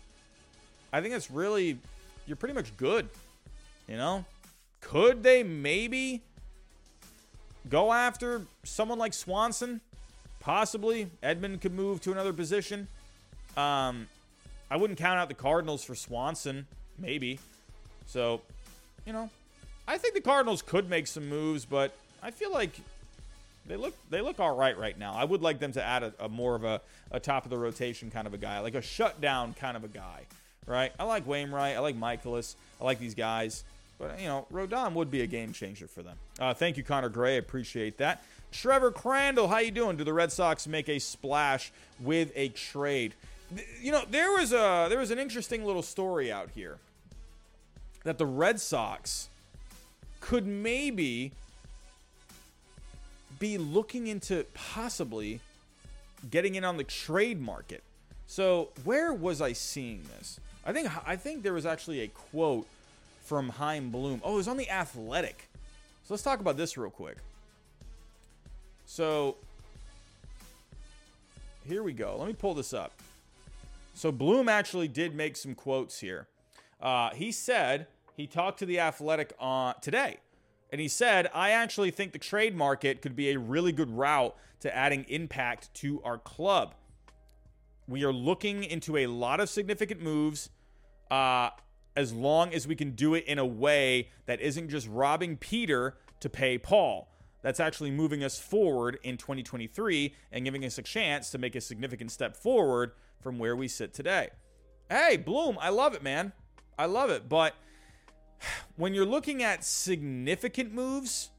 I think it's really you're pretty much good. You know, could they maybe go after someone like Swanson. Possibly Edman could move to another position. Um, I wouldn't count out the Cardinals for Swanson, maybe. So, you know, I think the Cardinals could make some moves, but I feel like they look they look all right right now. I would like them to add a, a more of a, a top of the rotation kind of a guy, like a shutdown kind of a guy, right? I like Wainwright, I like Mikolas, I like these guys. But, you know, Rodon would be a game changer for them. Uh, thank you, Connor Gray. Appreciate that. Trevor Crandall, how you doing? Do the Red Sox make a splash with a trade? You know, there was a there was an interesting little story out here that the Red Sox could maybe be looking into possibly getting in on the trade market. So, where was I seeing this? I think I think there was actually a quote from Chaim Bloom. Oh, it was on the Athletic. So let's talk about this real quick. So here we go. Let me pull this up. So Bloom actually did make some quotes here. Uh, he said he talked to the Athletic on today, and he said, "I actually think the trade market could be a really good route to adding impact to our club. We are looking into a lot of significant moves." Uh, as long as we can do it in a way that isn't just robbing Peter to pay Paul. That's actually moving us forward in 2023 and giving us a chance to make a significant step forward from where we sit today. Hey, Bloom, I love it, man. I love it. But when you're looking at significant moves,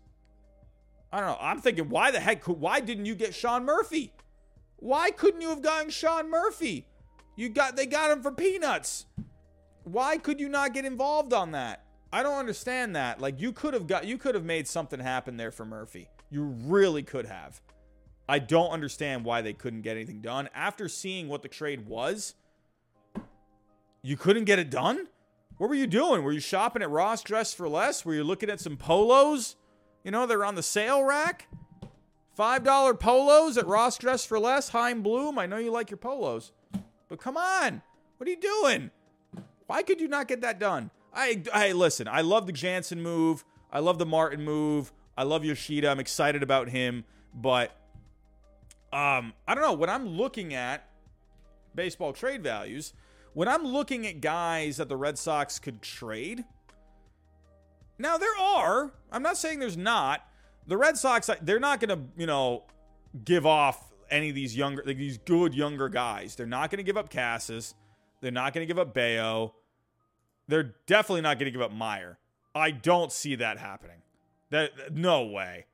I don't know. I'm thinking, why the heck? Why didn't you get Sean Murphy? Why couldn't you have gotten Sean Murphy? You got they got him for peanuts. Why could you not get involved on that? I don't understand that. Like you could have got you could have made something happen there for Murphy. You really could have. I don't understand why they couldn't get anything done after seeing what the trade was. You couldn't get it done? What were you doing? Were you shopping at Ross Dress for Less? Were you looking at some polos? You know, they're on the sale rack. $5 polos at Ross Dress for Less. Chaim Bloom. I know you like your polos. But come on. What are you doing? Why could you not get that done? I, listen. I love the Jansen move. I love the Martin move. I love Yoshida. I'm excited about him, but um, I don't know. When I'm looking at baseball trade values, when I'm looking at guys that the Red Sox could trade, now there are. I'm not saying there's not. The Red Sox, they're not going to, you know, give off any of these younger, like these good younger guys. They're not going to give up Casas. They're not going to give up Bello. They're definitely not going to give up Meyer. I don't see that happening. That no way.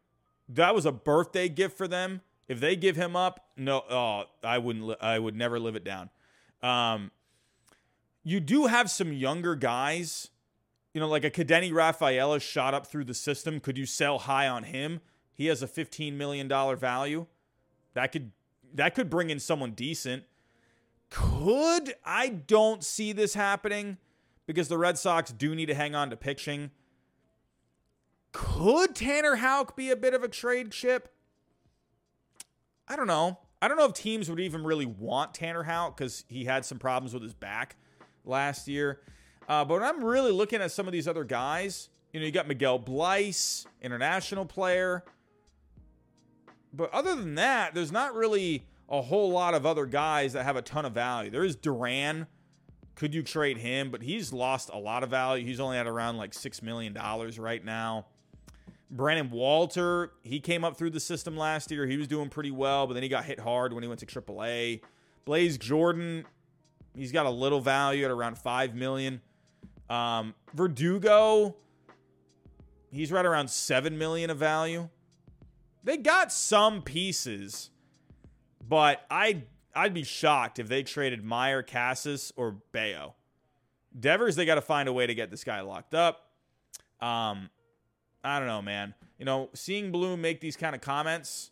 That was a birthday gift for them. If they give him up, no, oh, I wouldn't. I would never live it down. Um, you do have some younger guys. You know, like a Ceddanne Rafaela shot up through the system. Could you sell high on him? He has a $15 million value. That could that could bring in someone decent. Could I don't see this happening because the Red Sox do need to hang on to pitching. Could Tanner Houck be a bit of a trade chip? I don't know. I don't know if teams would even really want Tanner Houck because he had some problems with his back last year. Uh, but when I'm really looking at some of these other guys, you know, you got Miguel Bleis, international player. But other than that, there's not really a whole lot of other guys that have a ton of value. There is Duran. Could you trade him? But he's lost a lot of value. He's only at around like $6 million right now. Brandon Walter, he came up through the system last year. He was doing pretty well, but then he got hit hard when he went to AAA. Blaze Jordan, he's got a little value at around 5 million. Um, Verdugo, he's right around 7 million of value. They got some pieces but I I'd be shocked if they traded Meyer, Casas, or Bello. Devers, they got to find a way to get this guy locked up. Um, I don't know, man. You know, seeing Bloom make these kind of comments,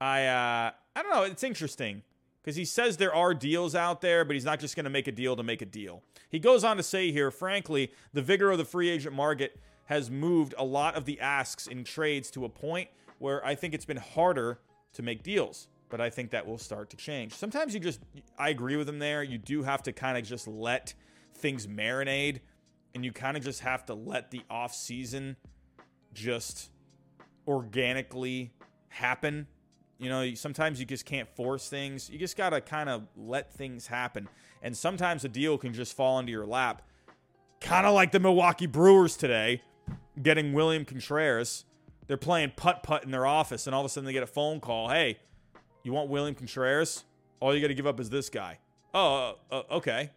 I uh, I don't know. It's interesting because he says there are deals out there, but he's not just going to make a deal to make a deal. He goes on to say here, frankly, the vigor of the free agent market has moved a lot of the asks in trades to a point where I think it's been harder to make deals but I think that will start to change. Sometimes you just, I agree with him there. You do have to kind of just let things marinate and you kind of just have to let the off season just organically happen. You know, sometimes you just can't force things. You just got to kind of let things happen. And sometimes a deal can just fall into your lap. Kind of like the Milwaukee Brewers today, getting William Contreras. They're playing putt putt in their office, and all of a sudden they get a phone call. Hey, you want William Contreras? All you got to give up is this guy. Oh, uh, uh, okay,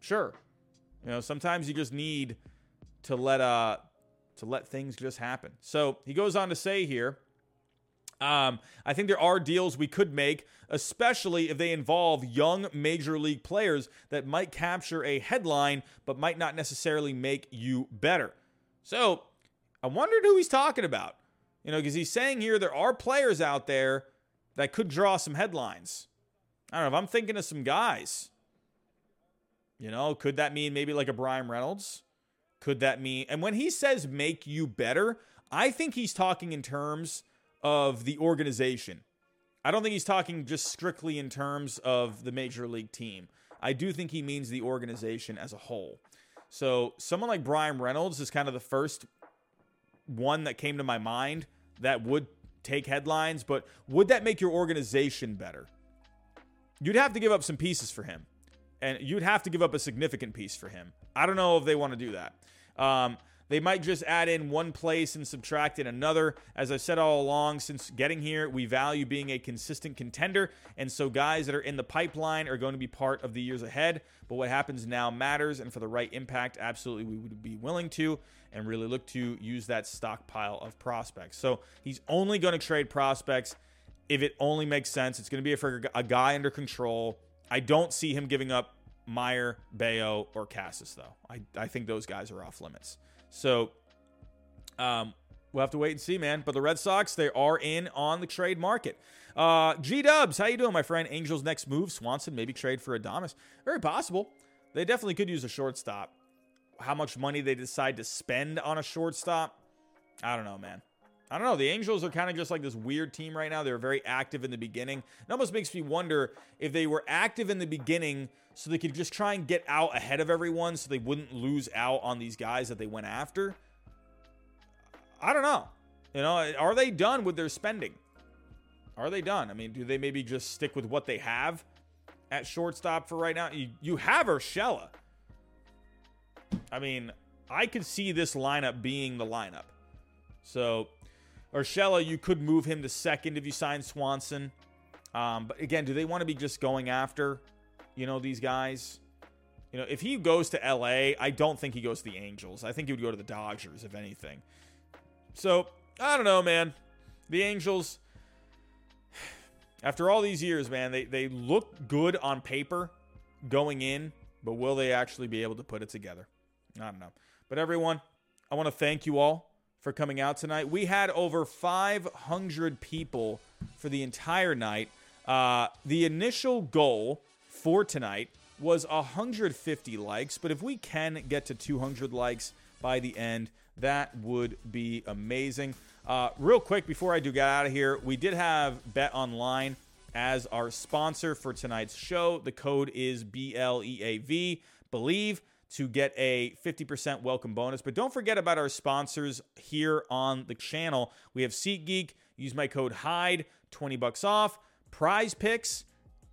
sure. You know, sometimes you just need to let uh to let things just happen. So he goes on to say here. Um, I think there are deals we could make, especially if they involve young major league players that might capture a headline but might not necessarily make you better. So I wondered who he's talking about. You know, because he's saying here there are players out there that could draw some headlines. I don't know if I'm thinking of some guys. You know, could that mean maybe like a Bryan Reynolds? Could that mean, and when he says make you better, I think he's talking in terms of the organization. I don't think he's talking just strictly in terms of the major league team. I do think he means the organization as a whole. So someone like Bryan Reynolds is kind of the first one that came to my mind that would take headlines, but would that make your organization better? You'd have to give up some pieces for him, and you'd have to give up a significant piece for him. I don't know if they want to do that. Um, they might just add in one place and subtract in another. As I've said all along, since getting here, we value being a consistent contender. And so, guys that are in the pipeline are going to be part of the years ahead. But what happens now matters. And for the right impact, absolutely, we would be willing to and really look to use that stockpile of prospects. So, he's only going to trade prospects if it only makes sense. It's going to be for a guy under control. I don't see him giving up Meyer, Bello, or Casas, though. I, I think those guys are off limits. So um, we'll have to wait and see, man. But the Red Sox, they are in on the trade market. Uh, G Dubs, how you doing, my friend? Angels next move, Swanson maybe trade for Adames. Very possible. They definitely could use a shortstop. How much money they decide to spend on a shortstop, I don't know, man. I don't know. The Angels are kind of just like this weird team right now. They're very active in the beginning. It almost makes me wonder if they were active in the beginning so they could just try and get out ahead of everyone so they wouldn't lose out on these guys that they went after. I don't know. You know, are they done with their spending? Are they done? I mean, do they maybe just stick with what they have at shortstop for right now? You, you have Urshela. I mean, I could see this lineup being the lineup. So Urshela, you could move him to second if you sign Swanson. Um, but again, do they want to be just going after, you know, these guys? You know, if he goes to LA, I don't think he goes to the Angels. I think he would go to the Dodgers, if anything. So, I don't know, man. The Angels, (sighs) after all these years, man, they, they look good on paper going in, but will they actually be able to put it together? I don't know. But everyone, I want to thank you all for coming out tonight. We had over 500 people for the entire night. Uh, the initial goal for tonight was 150 likes, but if we can get to 200 likes by the end, that would be amazing. Uh, real quick before I do get out of here, we did have Bet Online as our sponsor for tonight's show. The code is BLEAV. Believe to get a 50% welcome bonus. But don't forget about our sponsors here on the channel. We have SeatGeek. Use my code HYDE, 20 bucks off. Prize Picks.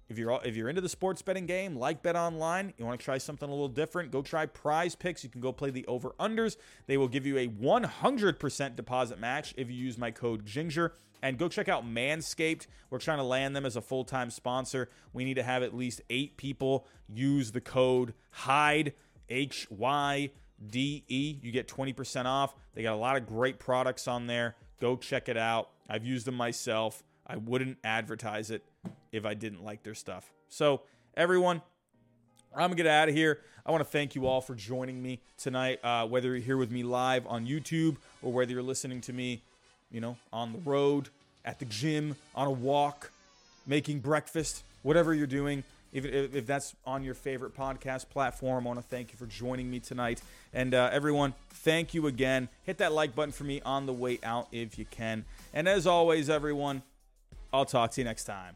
If you're if you're into the sports betting game, like Bet Online, you want to try something a little different, go try Prize Picks. You can go play the over unders. They will give you a 100% deposit match if you use my code Ginger. And go check out Manscaped. We're trying to land them as a full time sponsor. We need to have at least eight people use the code HYDE H Y D E. You get 20% off. They got a lot of great products on there. Go check it out. I've used them myself. I wouldn't advertise it if I didn't like their stuff. So, everyone, I'm gonna get out of here. I want to thank you all for joining me tonight. Uh, whether you're here with me live on YouTube or whether you're listening to me, you know, on the road, at the gym, on a walk, making breakfast, whatever you're doing if, if that's on your favorite podcast platform, I want to thank you for joining me tonight. And uh, everyone, thank you again. Hit that like button for me on the way out if you can. And as always, everyone, I'll talk to you next time.